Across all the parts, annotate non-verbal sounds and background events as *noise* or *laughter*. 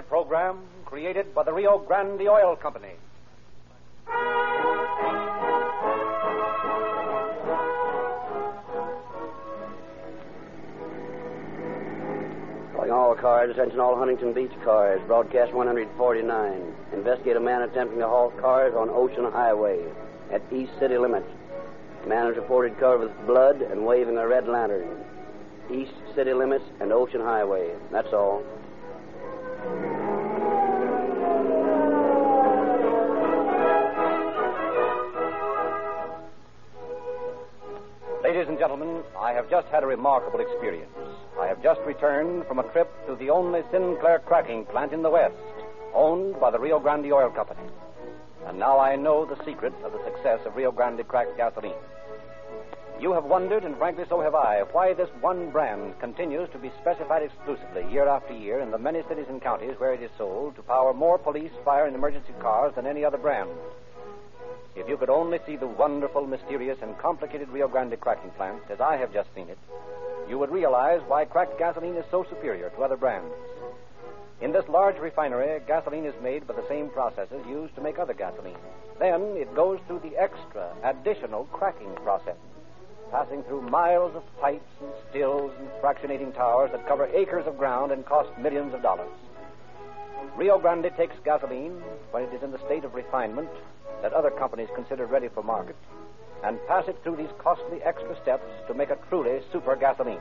program created by the Rio Grande Oil Company. Calling all cars, attention all Huntington Beach cars. Broadcast 149. Investigate a man attempting to halt cars on Ocean Highway at East City limits. Man is reported covered with blood and waving a red lantern. East City limits and Ocean Highway. That's all. Just had a remarkable experience. I have just returned from a trip to the only Sinclair cracking plant in the West, owned by the Rio Grande Oil Company. And now I know the secret of the success of Rio Grande cracked gasoline. You have wondered, and frankly so have I, why this one brand continues to be specified exclusively year after year in the many cities and counties where it is sold to power more police, fire, and emergency cars than any other brand. If you could only see the wonderful, mysterious, and complicated Rio Grande cracking plant as I have just seen it, you would realize why cracked gasoline is so superior to other brands. In this large refinery, gasoline is made by the same processes used to make other gasoline. Then it goes through the extra, additional cracking process, passing through miles of pipes and stills and fractionating towers that cover acres of ground and cost millions of dollars. Rio Grande takes gasoline when it is in the state of refinement that other companies consider ready for market and pass it through these costly extra steps to make a truly super gasoline.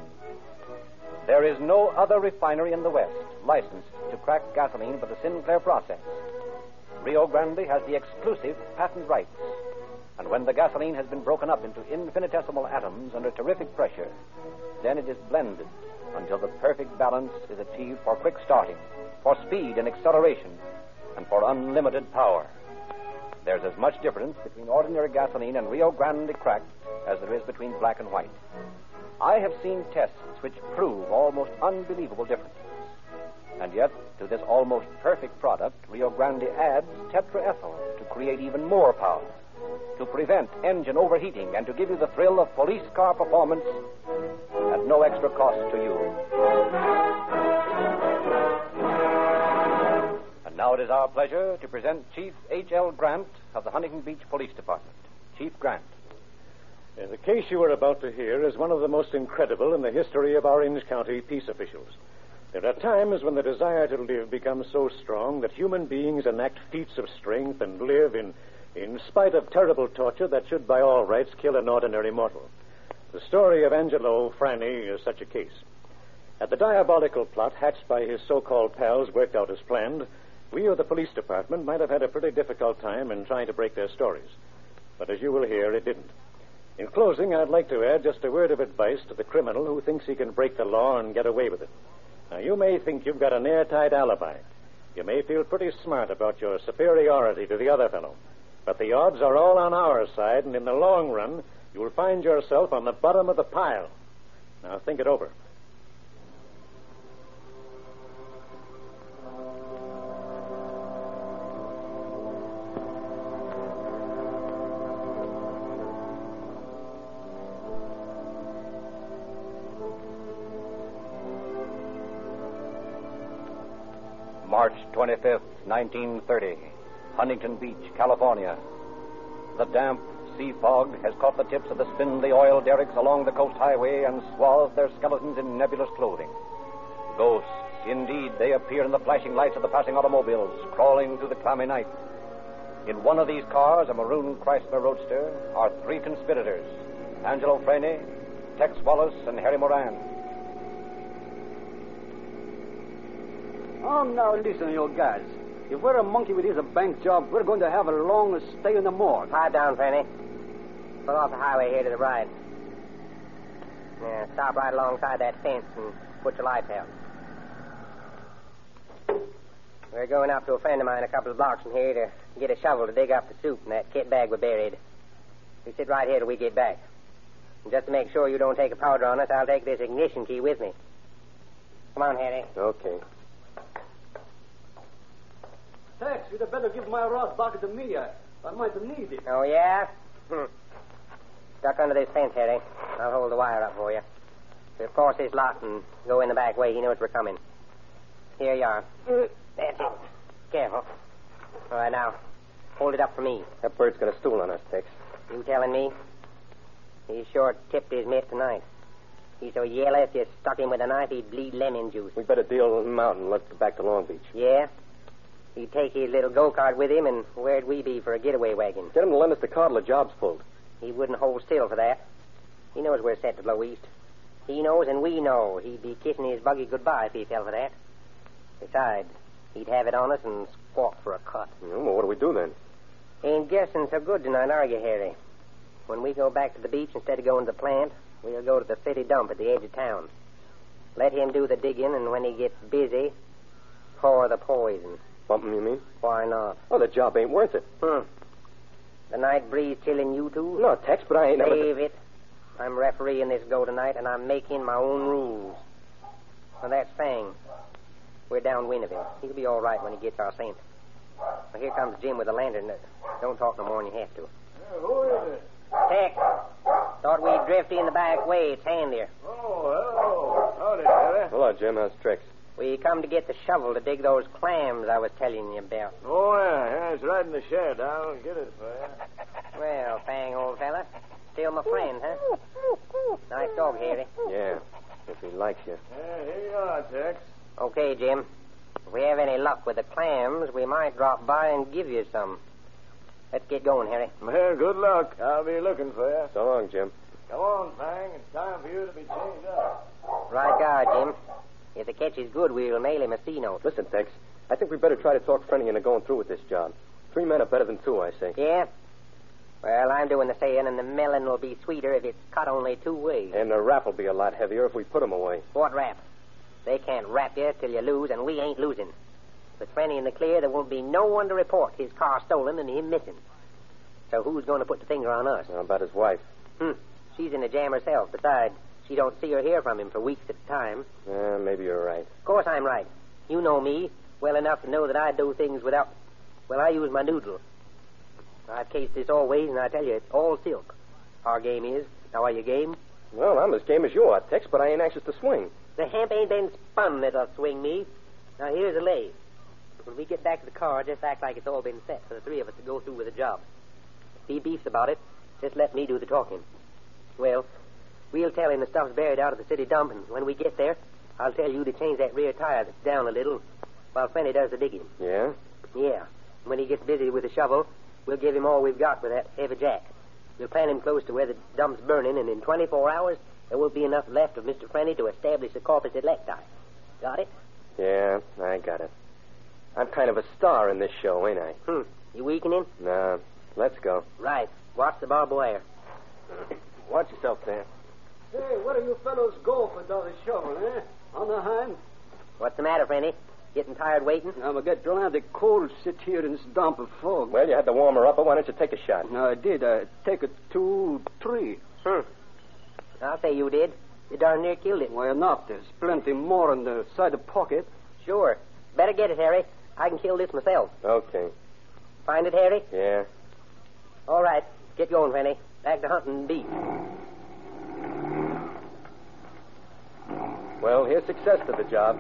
There is no other refinery in the West licensed to crack gasoline by the Sinclair process. Rio Grande has the exclusive patent rights. And when the gasoline has been broken up into infinitesimal atoms under terrific pressure, then it is blended until the perfect balance is achieved for quick starting, for speed and acceleration, and for unlimited power. There's as much difference between ordinary gasoline and Rio Grande cracked as there is between black and white. I have seen tests which prove almost unbelievable differences. And yet, to this almost perfect product, Rio Grande adds tetraethyl to create even more power, to prevent engine overheating, and to give you the thrill of police car performance at no extra cost to you. Now it is our pleasure to present Chief H.L. Grant of the Huntington Beach Police Department. Chief Grant. Uh, the case you are about to hear is one of the most incredible in the history of Orange County peace officials. There are times when the desire to live becomes so strong that human beings enact feats of strength and live in, in spite of terrible torture that should, by all rights, kill an ordinary mortal. The story of Angelo Franny is such a case. At the diabolical plot hatched by his so called pals worked out as planned, we or the police department might have had a pretty difficult time in trying to break their stories. But as you will hear, it didn't. In closing, I'd like to add just a word of advice to the criminal who thinks he can break the law and get away with it. Now, you may think you've got an airtight alibi. You may feel pretty smart about your superiority to the other fellow. But the odds are all on our side, and in the long run, you'll find yourself on the bottom of the pile. Now, think it over. 25th, 1930, Huntington Beach, California. The damp sea fog has caught the tips of the spindly oil derricks along the coast highway and swathed their skeletons in nebulous clothing. Ghosts, indeed, they appear in the flashing lights of the passing automobiles, crawling through the clammy night. In one of these cars, a maroon Chrysler Roadster, are three conspirators Angelo Freni, Tex Wallace, and Harry Moran. Oh, now listen, you guys. If we're a monkey with this bank job, we're going to have a long stay in the morgue. Pipe down, Fanny. Pull off the highway here to the right. Yeah, stop right alongside that fence and put your lights out. We're going up to a friend of mine a couple of blocks from here to get a shovel to dig up the soup in that kit bag we buried. We sit right here till we get back. And just to make sure you don't take a powder on us, I'll take this ignition key with me. Come on, Harry. Okay. Tex, you'd better give my rod back to me. I, I might need it. Oh, yeah? Hmm. Duck under this fence, Harry. I'll hold the wire up for you. We'll force this lock and go in the back way. He knows we're coming. Here you are. Uh, That's it. Careful. All right, now, hold it up for me. That bird's got a stool on us, Tex. You telling me? He sure tipped his mitt tonight. He's so yellow, if you stuck him with a knife, he'd bleed lemon juice. We better deal with him out and let's get back to Long Beach. Yeah? He'd take his little go-kart with him, and where'd we be for a getaway wagon? Get him to lend us the car till the job's pulled. He wouldn't hold still for that. He knows we're set to blow east. He knows, and we know. He'd be kissing his buggy goodbye if he fell for that. Besides, he'd have it on us and squawk for a cut. well, what do we do then? Ain't guessing so good tonight, are you, Harry? When we go back to the beach instead of going to the plant, we'll go to the city dump at the edge of town. Let him do the digging, and when he gets busy, pour the poison. Bump him, you mean? Why not? Oh, the job ain't worth it. Hmm. The night breeze chilling you too? No, Tex, but I ain't never... Save it. I'm refereeing this go tonight, and I'm making my own rules. Now, that's Fang. We're downwind of him. He'll be all right when he gets our scent. Now, here comes Jim with a lantern. Don't talk no more than you have to. who is it? Tex. Thought we'd drift in the back way. It's handier. Oh, hello. Howdy, Harry. Hello, Jim. How's tricks? We come to get the shovel to dig those clams I was telling you about. Oh, yeah, yeah, it's right in the shed. I'll get it for you. *laughs* Well, Fang, old fella. Still my friend, huh? Nice dog, Harry. Yeah, if he likes you. Yeah, here you are, Tex. Okay, Jim. If we have any luck with the clams, we might drop by and give you some. Let's get going, Harry. Well, good luck. I'll be looking for you. So long, Jim. Come on, Fang. It's time for you to be changed up. Right guard, Jim. If the catch is good, we'll mail him a a C note. Listen, Tex, I think we better try to talk Frenny into going through with this job. Three men are better than two, I say. Yeah? Well, I'm doing the saying, and the melon will be sweeter if it's cut only two ways. And the rap will be a lot heavier if we put him away. What rap? They can't rap you till you lose, and we ain't losing. With Frenny in the clear, there won't be no one to report his car stolen and him missing. So who's going to put the finger on us? How about his wife? Hmm. She's in the jam herself. Besides, she don't see or hear from him for weeks at a time. Yeah, maybe you're right. Of course I'm right. You know me well enough to know that I do things without. Well, I use my noodle. I've cased this always, and I tell you, it's all silk. Our game is. Now, are you game? Well, I'm as game as you are, Tex, but I ain't anxious to swing. The hemp ain't been spun that'll swing me. Now, here's a lay. When we get back to the car, just act like it's all been set for the three of us to go through with the job. If he beefs about it, just let me do the talking. Well, we'll tell him the stuff's buried out of the city dump, and when we get there, I'll tell you to change that rear tire that's down a little while Frenny does the digging. Yeah? Yeah. When he gets busy with the shovel, we'll give him all we've got with that heavy jack. We'll plant him close to where the dump's burning, and in 24 hours, there won't be enough left of Mr. Frenny to establish the corpus delicti. Got it? Yeah, I got it. I'm kind of a star in this show, ain't I? Hmm. You weakening? Nah, let's go. Right. Watch the barbed wire. Watch yourself, Sam. Hey, what do you fellows go for without a shovel, eh? On the hind? What's the matter, Frenny? Getting tired waiting? I'm a get glad the cold sit here in this dump of fog. Well, you had to warm her up, but why don't you take a shot? No, I did. I take a two, three. Hmm. I'll say you did. You darn near killed it. Why not? There's plenty more in the side of pocket. Sure. Better get it, Harry. I can kill this myself. Okay. Find it, Harry? Yeah. All right. Get going, Rennie. Back to Huntington Beach. Well, here's success to the job.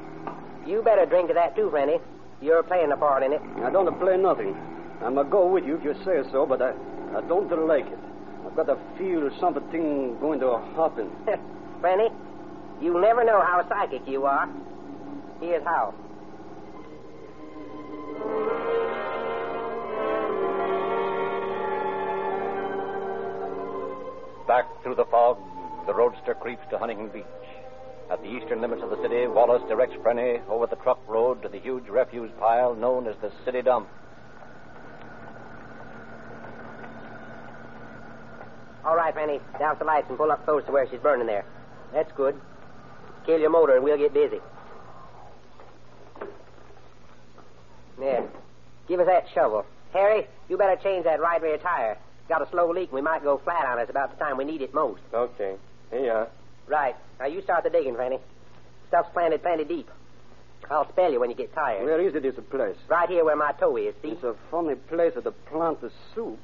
You better drink to that, too, Frenny. You're playing a part in it. I don't play nothing. I'm going to go with you if you say so, but I, I don't like it. I've got to feel something going to happen. *laughs* Frenny, you never know how psychic you are. Here's how. Back through the fog, the roadster creeps to Huntington Beach. At the eastern limits of the city, Wallace directs Frenny over the truck road to the huge refuse pile known as the city dump. All right, Frenny. Douse the lights and pull up close to where she's burning there. That's good. Kill your motor and we'll get busy. There. Give us that shovel. Harry, you better change that right rear tire. Got a slow leak and we might go flat on us about the time we need it most. Okay. Here you uh, are. Right. Now you start the digging, Fanny. Stuff's planted plenty deep. I'll spell you when you get tired. Where is it, this place? Right here where my toe is, see? It's a funny place to plant the soup.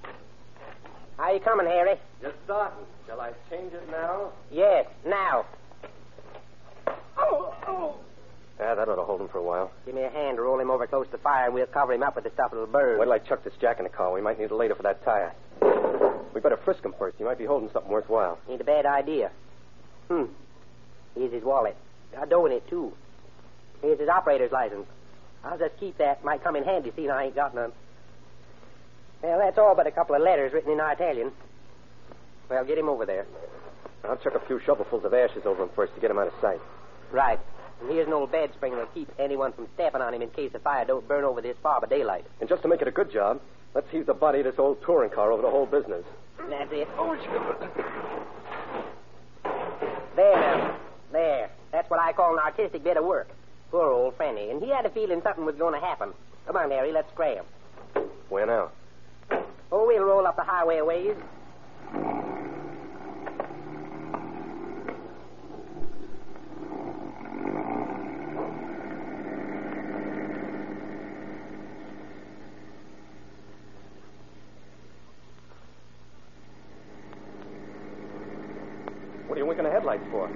How you coming, Harry? Just starting. Shall I change it now? Yes, now. Oh, oh. Yeah, that ought to hold him for a while. Give me a hand to roll him over close to the fire, and we'll cover him up with the stuff of the burn. Wait till I chuck this jack in the car. We might need it later for that tire. We better frisk him first. He might be holding something worthwhile. Ain't a bad idea. Hmm. Here's his wallet. Got dough in it, too. Here's his operator's license. I'll just keep that. Might come in handy, seeing I ain't got none. Well, that's all but a couple of letters written in Italian. Well, get him over there. I'll chuck a few shovelfuls of ashes over him first to get him out of sight. Right. And here's an old bed spring that'll keep anyone from stepping on him in case the fire don't burn over this far by daylight. And just to make it a good job, let's heave the body of this old touring car over the whole business. That's it. There. There. That's what I call an artistic bit of work. Poor old Fanny. And he had a feeling something was going to happen. Come on, Harry, let's scram. Where now? Oh, we'll roll up the highway a ways. What are you winking the headlights for?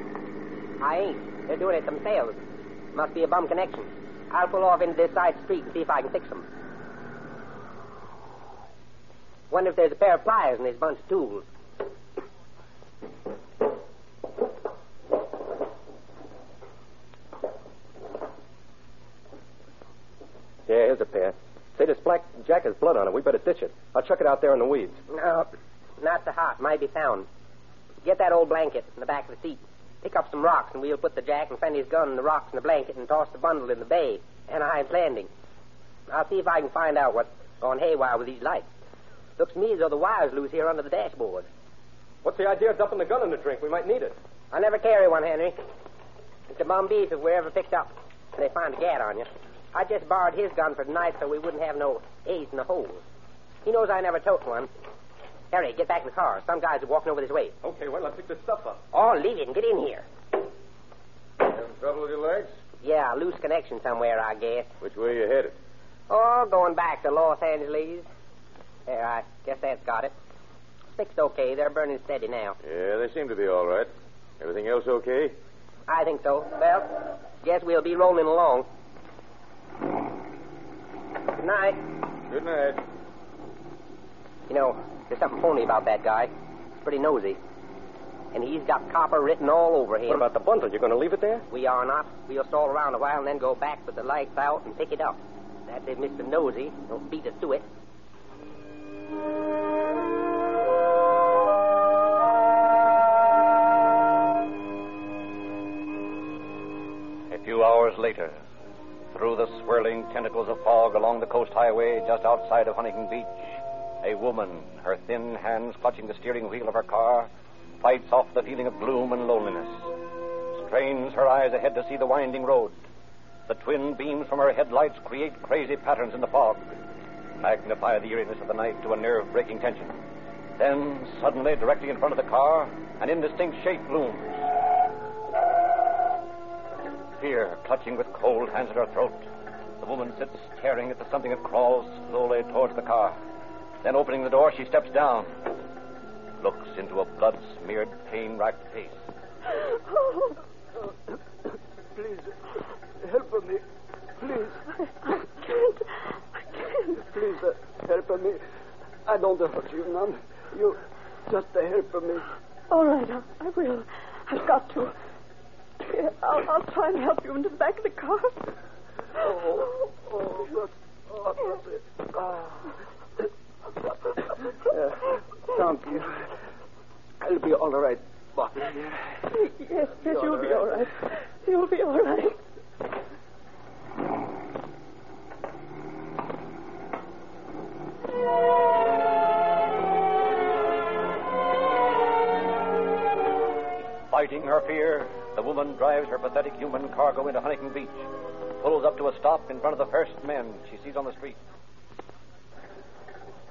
They're doing it themselves. Must be a bum connection. I'll pull off into this side street and see if I can fix them. Wonder if there's a pair of pliers in this bunch of tools. Yeah, here's a pair. Say, this black jack has blood on it. We better ditch it. I'll chuck it out there in the weeds. No, not so hot. Might be found. Get that old blanket in the back of the seat. Pick up some rocks, and we'll put the jack and Fanny's gun in the rocks in the blanket and toss the bundle in the bay. Anaheim's Landing. I'll see if I can find out what's gone haywire with these lights. Looks to me as though the wire's loose here under the dashboard. What's the idea of dumping the gun in the drink? We might need it. I never carry one, Henry. It's a bum beef if we're ever picked up and they find a gat on you. I just borrowed his gun for tonight so we wouldn't have no A's in the holes. He knows I never tote one. Harry, get back in the car. Some guys are walking over this way. Okay, well, I'll pick this stuff up. Oh, leave it and get in here. Having trouble with your legs? Yeah, loose connection somewhere, I guess. Which way are you headed? Oh, going back to Los Angeles. There, I guess that's got it. Fixed okay. They're burning steady now. Yeah, they seem to be all right. Everything else okay? I think so. Well, guess we'll be rolling along. Good night. Good night. You know, there's something phony about that guy. He's pretty nosy. And he's got copper written all over him. What about the bundle? You're going to leave it there? We are not. We'll stall around a while and then go back with the lights out and pick it up. That's if Mr. Nosy don't beat us to it. A few hours later, through the swirling tentacles of fog along the coast highway just outside of Huntington Beach, a woman, her thin hands clutching the steering wheel of her car, fights off the feeling of gloom and loneliness, strains her eyes ahead to see the winding road. The twin beams from her headlights create crazy patterns in the fog, magnify the eeriness of the night to a nerve breaking tension. Then, suddenly, directly in front of the car, an indistinct shape looms. Fear clutching with cold hands at her throat, the woman sits staring at the something that crawls slowly towards the car. Then, opening the door, she steps down, looks into a blood smeared, pain racked face. Oh. Please, help me. Please. I can't. I can't. Please, uh, help me. I don't hurt you none. You just uh, help me. All right, I, I will. I've got to. Here, I'll, I'll try and help you into the back of the car. Oh, oh, but, oh, but, ah. Thank you. I'll be all right, Bobby. Yes, yes, you'll be all right. You'll be all right. Fighting her fear, the woman drives her pathetic human cargo into Huntington Beach, pulls up to a stop in front of the first men she sees on the street.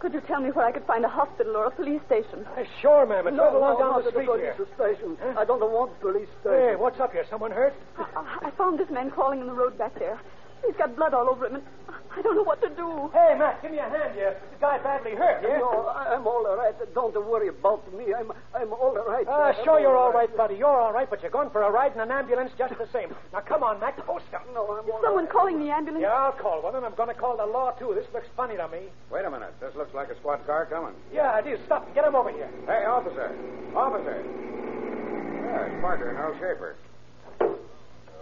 Could you tell me where I could find a hospital or a police station? Uh, sure, ma'am. It's right along down not the street police here. station. I don't want police station. Hey, what's up here? Someone hurt? I, I found this man crawling in the road back there. He's got blood all over him, and I don't know what to do. Hey, Matt, give me a hand here. This guy badly hurt, yeah? No, I'm all right. Don't worry about me. I'm I'm all right. Ah, I'm sure you're all right, buddy. You're all right, but you're going for a ride in an ambulance just the same. Now, come on, Mac. Post up. No, I'm all Someone right. calling the ambulance. Yeah, I'll call one, and I'm going to call the law, too. This looks funny to me. Wait a minute. This looks like a squad car coming. Yeah, it is. Stop. Get him over here. Hey, officer. Officer. Yeah, it's Parker and Earl Schaefer.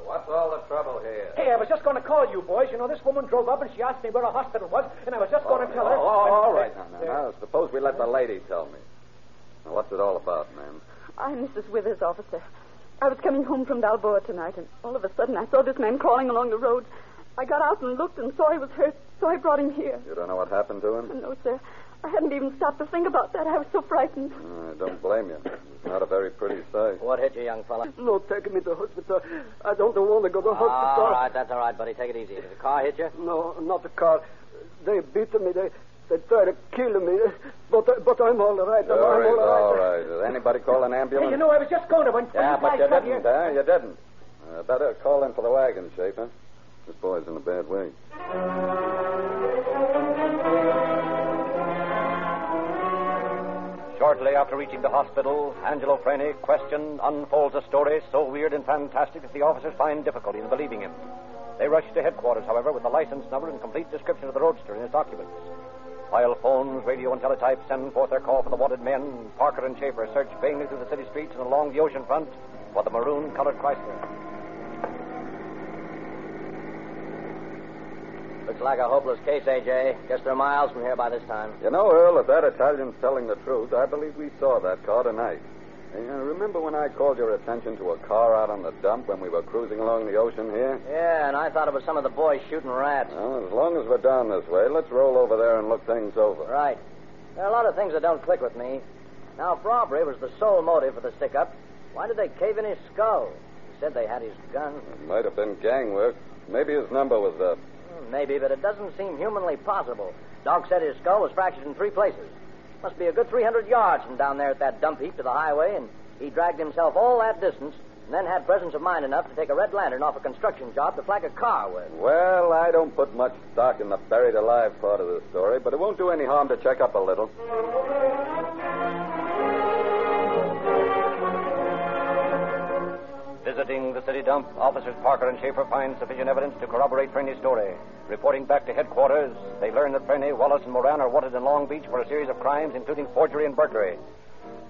What's all the trouble here? Hey, I was just going to call you boys. You know, this woman drove up and she asked me where a hospital was, and I was just going to oh, tell her. Oh, all right, now, now, now, suppose we let the lady tell me. Now, what's it all about, ma'am? I'm Mrs. Withers, officer. I was coming home from Balboa tonight, and all of a sudden I saw this man crawling along the road. I got out and looked and saw he was hurt, so I brought him here. You don't know what happened to him? No, sir. I hadn't even stopped to think about that. I was so frightened. I don't blame you. It's not a very pretty sight. What hit you, young fella? No, take me to hospital. I don't want to go to hospital. All right, that's all right, buddy. Take it easy. Did the car hit you? No, not the car. They beat me. They they try to kill me. But uh, but I'm all right. I'm Sure is all all right. right. Did anybody call an ambulance? Hey, you know, I was just going to when, when yeah, but you didn't, here. huh? You didn't. Uh, better call in for the wagon, Schaefer. This boy's in a bad way. Shortly after reaching the hospital, Angelo Freni, questioned, unfolds a story so weird and fantastic that the officers find difficulty in believing him. They rush to headquarters, however, with the license number and complete description of the roadster and its occupants. While phones, radio, and teletype send forth their call for the wanted men, Parker and Schaefer search vainly through the city streets and along the ocean front for the maroon colored Chrysler. Looks like a hopeless case, AJ. Guess they're miles from here by this time. You know, Earl, if that Italian's telling the truth, I believe we saw that car tonight. And, you remember when I called your attention to a car out on the dump when we were cruising along the ocean here? Yeah, and I thought it was some of the boys shooting rats. Well, as long as we're down this way, let's roll over there and look things over. Right. There are a lot of things that don't click with me. Now, if robbery was the sole motive for the stick up, why did they cave in his skull? He said they had his gun. It might have been gang work. Maybe his number was up. Maybe, but it doesn't seem humanly possible. Doc said his skull was fractured in three places. Must be a good 300 yards from down there at that dump heap to the highway, and he dragged himself all that distance and then had presence of mind enough to take a red lantern off a construction job to flag a car with. Well, I don't put much stock in the buried alive part of the story, but it won't do any harm to check up a little. Visiting the city dump, officers Parker and Schaefer find sufficient evidence to corroborate Freni's story. Reporting back to headquarters, they learn that Freni, Wallace, and Moran are wanted in Long Beach for a series of crimes, including forgery and burglary.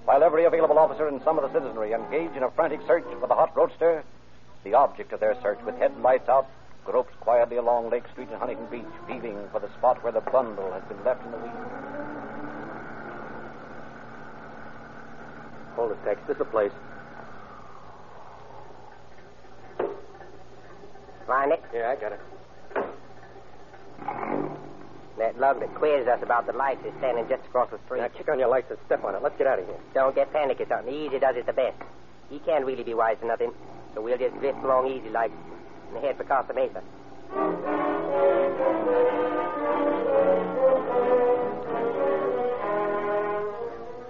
While every available officer and some of the citizenry engage in a frantic search for the hot roadster, the object of their search, with headlights out, gropes quietly along Lake Street and Huntington Beach, feeling for the spot where the bundle has been left in the weeds. Hold it, Tex. This is the place. Find it? Yeah, I got it. That lug that quizzed us about the lights is standing just across the street. Now, kick on your lights and step on it. Let's get out of here. Don't get panicky, something. Easy does it the best. He can't really be wise to nothing, so we'll just drift along easy like and head for Costa Mesa.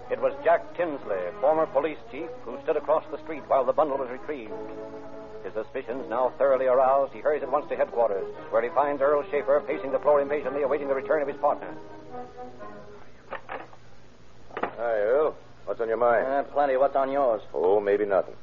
It was Jack Tinsley, former police chief, who stood across the street while the bundle was retrieved. His suspicions now thoroughly aroused, he hurries at once to headquarters, where he finds Earl Schaefer pacing the floor impatiently, awaiting the return of his partner. Hi, Earl. What's on your mind? Uh, plenty. What's on yours? Oh, maybe nothing.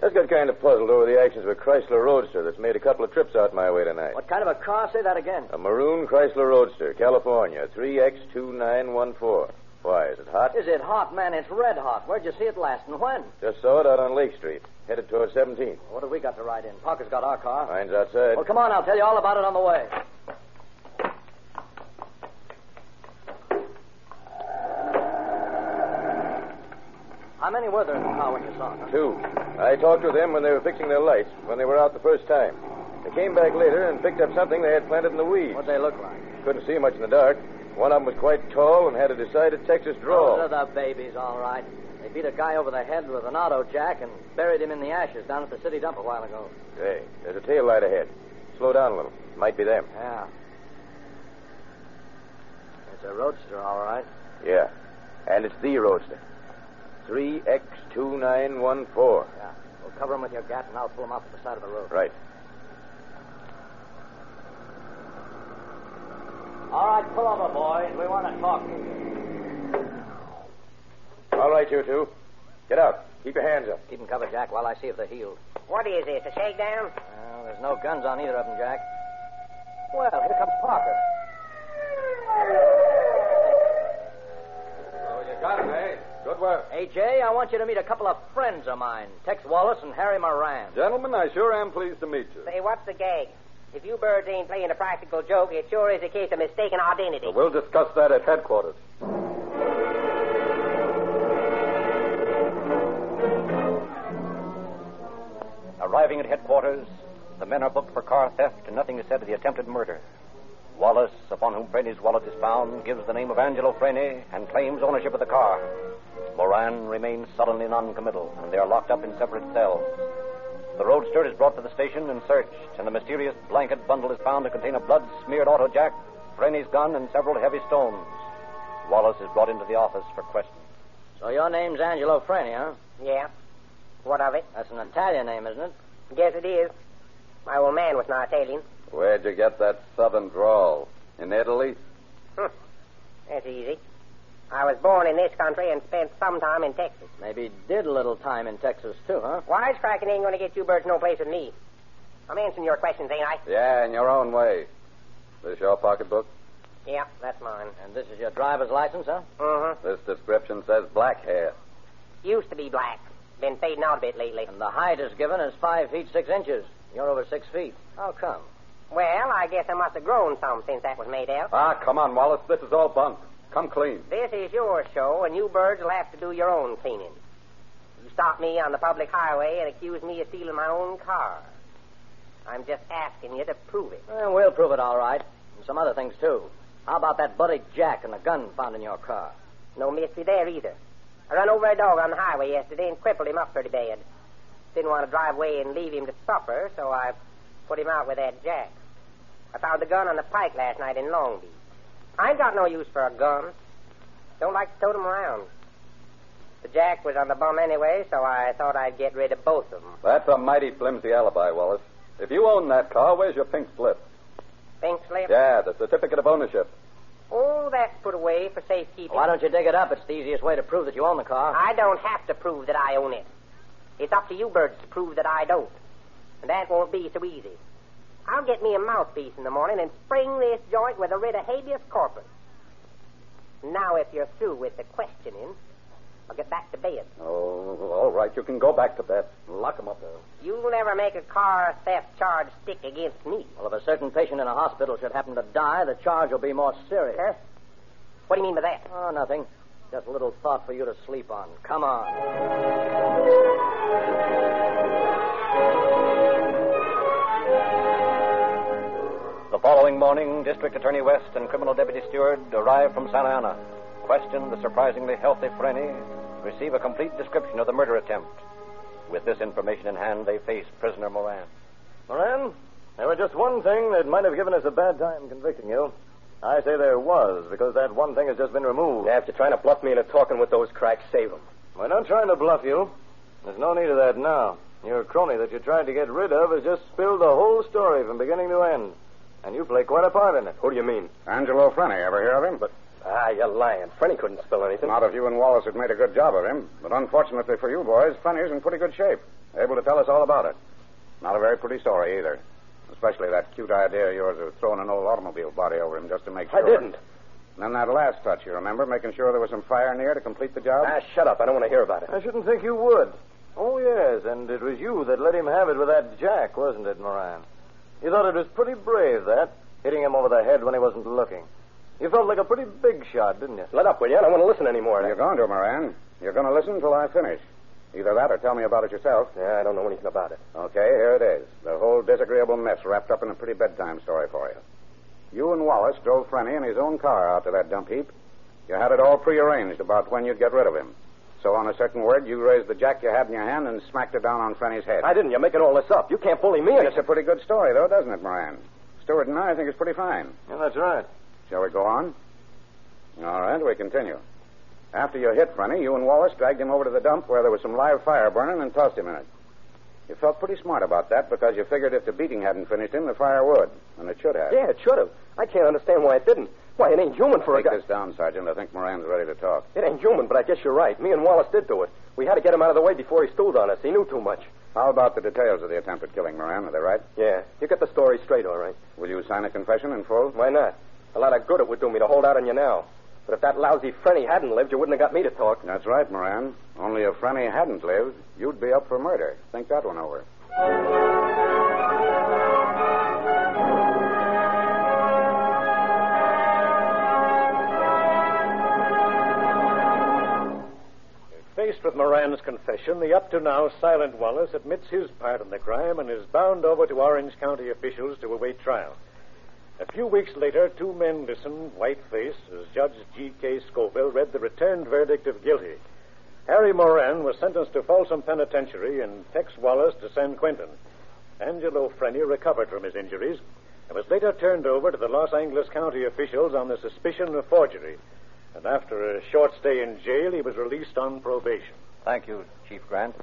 I just got kind of puzzled over the actions of a Chrysler Roadster that's made a couple of trips out my way tonight. What kind of a car? Say that again. A maroon Chrysler Roadster, California, 3X2914. Why, is it hot? Is it hot, man? It's red hot. Where'd you see it last and when? Just saw it out on Lake Street, headed toward 17. What have we got to ride in? Parker's got our car. Mine's outside. Well, come on. I'll tell you all about it on the way. How many were there in the car when you saw them? Two. I talked to them when they were fixing their lights, when they were out the first time. They came back later and picked up something they had planted in the weeds. What'd they look like? Couldn't see much in the dark. One of them was quite tall and had a decided Texas drawl. Those are the babies, all right. They beat a guy over the head with an auto jack and buried him in the ashes down at the city dump a while ago. Hey, there's a tail light ahead. Slow down a little. Might be them. Yeah. It's a roadster, all right. Yeah. And it's the roadster. 3X2914. Yeah. We'll cover him with your gat, and I'll pull him off to the side of the road. Right. All right, pull over, boys. We want to talk. All right, you two. Get out. Keep your hands up. Keep them covered, Jack, while I see if they're healed. What is this, a shakedown? Well, there's no guns on either of them, Jack. Well, here comes Parker. Oh, you got him, eh? Good work. Hey, Jay, I want you to meet a couple of friends of mine, Tex Wallace and Harry Moran. Gentlemen, I sure am pleased to meet you. Say, what's the gag? If you birds ain't playing a practical joke, it sure is a case of mistaken identity. We'll discuss that at headquarters. Arriving at headquarters, the men are booked for car theft, and nothing is said of the attempted murder. Wallace, upon whom Frenny's wallet is found, gives the name of Angelo Frenny and claims ownership of the car. Moran remains sullenly noncommittal, and they are locked up in separate cells. The roadster is brought to the station and searched, and the mysterious blanket bundle is found to contain a blood smeared auto jack, Frenny's gun, and several heavy stones. Wallace is brought into the office for questioning. So your name's Angelo Franny, huh? Yeah. What of it? That's an Italian name, isn't it? Guess it is. My old man was not Italian. Where'd you get that southern drawl? In Italy? Hm. That's easy. I was born in this country and spent some time in Texas. Maybe did a little time in Texas, too, huh? Wisecracking ain't going to get you birds no place with me. I'm answering your questions, ain't I? Yeah, in your own way. This your pocketbook? Yeah, that's mine. And this is your driver's license, huh? Mm-hmm. This description says black hair. Used to be black. Been fading out a bit lately. And the height is given as five feet six inches. You're over six feet. How come? Well, I guess I must have grown some since that was made out. Ah, come on, Wallace. This is all bunk. Come clean. This is your show, and you birds will have to do your own cleaning. You stop me on the public highway and accuse me of stealing my own car. I'm just asking you to prove it. Well, we'll prove it all right. And some other things, too. How about that bloody jack and the gun found in your car? No mystery there either. I run over a dog on the highway yesterday and crippled him up pretty bad. Didn't want to drive away and leave him to suffer, so I put him out with that jack. I found the gun on the pike last night in Long Beach. I ain't got no use for a gun. Don't like to tote 'em around. The jack was on the bum anyway, so I thought I'd get rid of both of 'em. That's a mighty flimsy alibi, Wallace. If you own that car, where's your pink slip? Pink slip? Yeah, the certificate of ownership. Oh, that's put away for safekeeping. Why don't you dig it up? It's the easiest way to prove that you own the car. I don't have to prove that I own it. It's up to you birds to prove that I don't. And that won't be so easy. I'll get me a mouthpiece in the morning and spring this joint with a writ of habeas corpus. Now, if you're through with the questioning, I'll get back to bed. Oh, all right. You can go back to bed. Lock him up there. You'll never make a car theft charge stick against me. Well, if a certain patient in a hospital should happen to die, the charge will be more serious. Huh? What do you mean by that? Oh, nothing. Just a little thought for you to sleep on. Come on. The following morning, District Attorney West and Criminal Deputy Stewart arrived from Santa Ana, question the surprisingly healthy Frenny, receive a complete description of the murder attempt. With this information in hand, they face prisoner Moran. Moran, there was just one thing that might have given us a bad time convicting you. I say there was, because that one thing has just been removed. After trying to bluff me into talking with those cracks, save them. We're not trying to bluff you. There's no need of that now. Your crony that you tried to get rid of has just spilled the whole story from beginning to end. And you play quite a part in it. Who do you mean? Angelo Frenny. Ever hear of him? But, ah, you're lying. Frenny couldn't spill anything. Not if you and Wallace had made a good job of him. But unfortunately for you boys, Frenny's in pretty good shape. Able to tell us all about it. Not a very pretty story either. Especially that cute idea of yours of throwing an old automobile body over him just to make sure. I didn't. And then that last touch, you remember? Making sure there was some fire near to complete the job? Ah, shut up. I don't want to hear about it. I shouldn't think you would. Oh, yes, and it was you that let him have it with that jack, wasn't it, Moran? You thought it was pretty brave, that, hitting him over the head when he wasn't looking. You felt like a pretty big shot, didn't you? Let up, will you? I don't want to listen anymore. You're going to, Moran. You're going to listen till I finish. Either that or tell me about it yourself. Yeah, I don't know anything about it. Okay, here it is. The whole disagreeable mess wrapped up in a pretty bedtime story for you. You and Wallace drove Frenny in his own car out to that dump heap. You had it all prearranged about when you'd get rid of him. So on a certain word, you raised the jack you had in your hand and smacked it down on Frenny's head. I didn't. You're making all this up. You can't bully me. It's a pretty good story, though, doesn't it, Moran? Stewart and I think it's pretty fine. Yeah, that's right. Shall we go on? All right, we continue. After you hit Frenny, you and Wallace dragged him over to the dump where there was some live fire burning and tossed him in it. You felt pretty smart about that because you figured if the beating hadn't finished him, the fire would. And it should have. Yeah, it should have. I can't understand why it didn't. Why, it ain't human for Take a guy. Take this down, Sergeant. I think Moran's ready to talk. It ain't human, but I guess you're right. Me and Wallace did do it. We had to get him out of the way before he stooled on us. He knew too much. How about the details of the attempted killing, Moran? Are they right? Yeah, you get the story straight, all right. Will you sign a confession in full? Why not? A lot of good it would do me to hold out on you now. But if that lousy Frenny hadn't lived, you wouldn't have got me to talk. That's right, Moran. Only if Frenny hadn't lived, you'd be up for murder. Think that one over. Faced with Moran's confession, the up to now silent Wallace admits his part in the crime and is bound over to Orange County officials to await trial. A few weeks later, two men listened, white faced, as Judge G.K. Scoville read the returned verdict of guilty. Harry Moran was sentenced to Folsom Penitentiary and Tex Wallace to San Quentin. Angelo Frenny recovered from his injuries and was later turned over to the Los Angeles County officials on the suspicion of forgery. And after a short stay in jail, he was released on probation. Thank you, Chief Grant.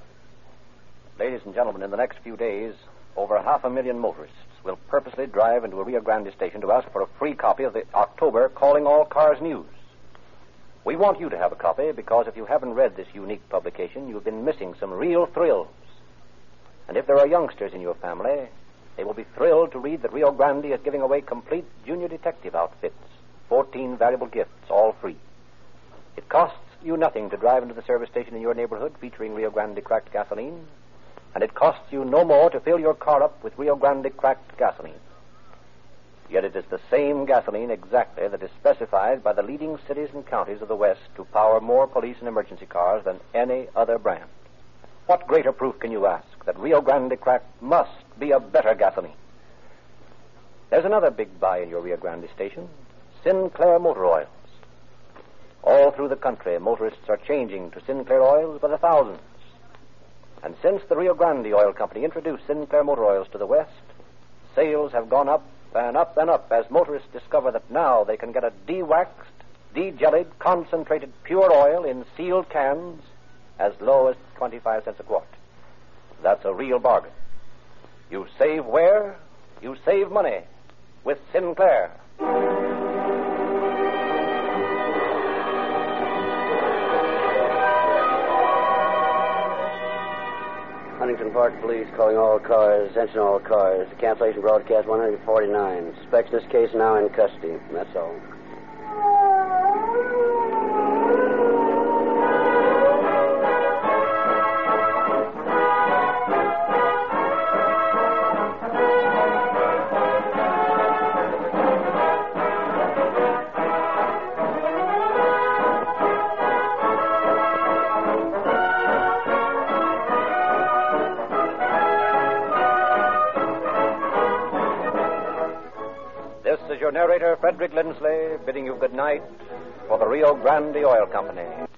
Ladies and gentlemen, in the next few days, over half a million motorists will purposely drive into a Rio Grande station to ask for a free copy of the October Calling All Cars News. We want you to have a copy because if you haven't read this unique publication, you've been missing some real thrills. And if there are youngsters in your family, they will be thrilled to read that Rio Grande is giving away complete junior detective outfits, 14 valuable gifts, all free. It costs you nothing to drive into the service station in your neighborhood featuring Rio Grande cracked gasoline, and it costs you no more to fill your car up with Rio Grande cracked gasoline. Yet it is the same gasoline exactly that is specified by the leading cities and counties of the West to power more police and emergency cars than any other brand. What greater proof can you ask that Rio Grande cracked must be a better gasoline? There's another big buy in your Rio Grande station Sinclair Motor Oils. All through the country, motorists are changing to Sinclair oils by the thousands. And since the Rio Grande Oil Company introduced Sinclair Motor Oils to the West, sales have gone up and up and up as motorists discover that now they can get a de-waxed, de-jellied, concentrated pure oil in sealed cans as low as 25 cents a quart. That's a real bargain. You save where? You save money with Sinclair. Park Police calling all cars, attention all cars. Cancellation broadcast 149. Suspects in this case now in custody. That's all. Lindsley, bidding you good night for the Rio Grande Oil Company.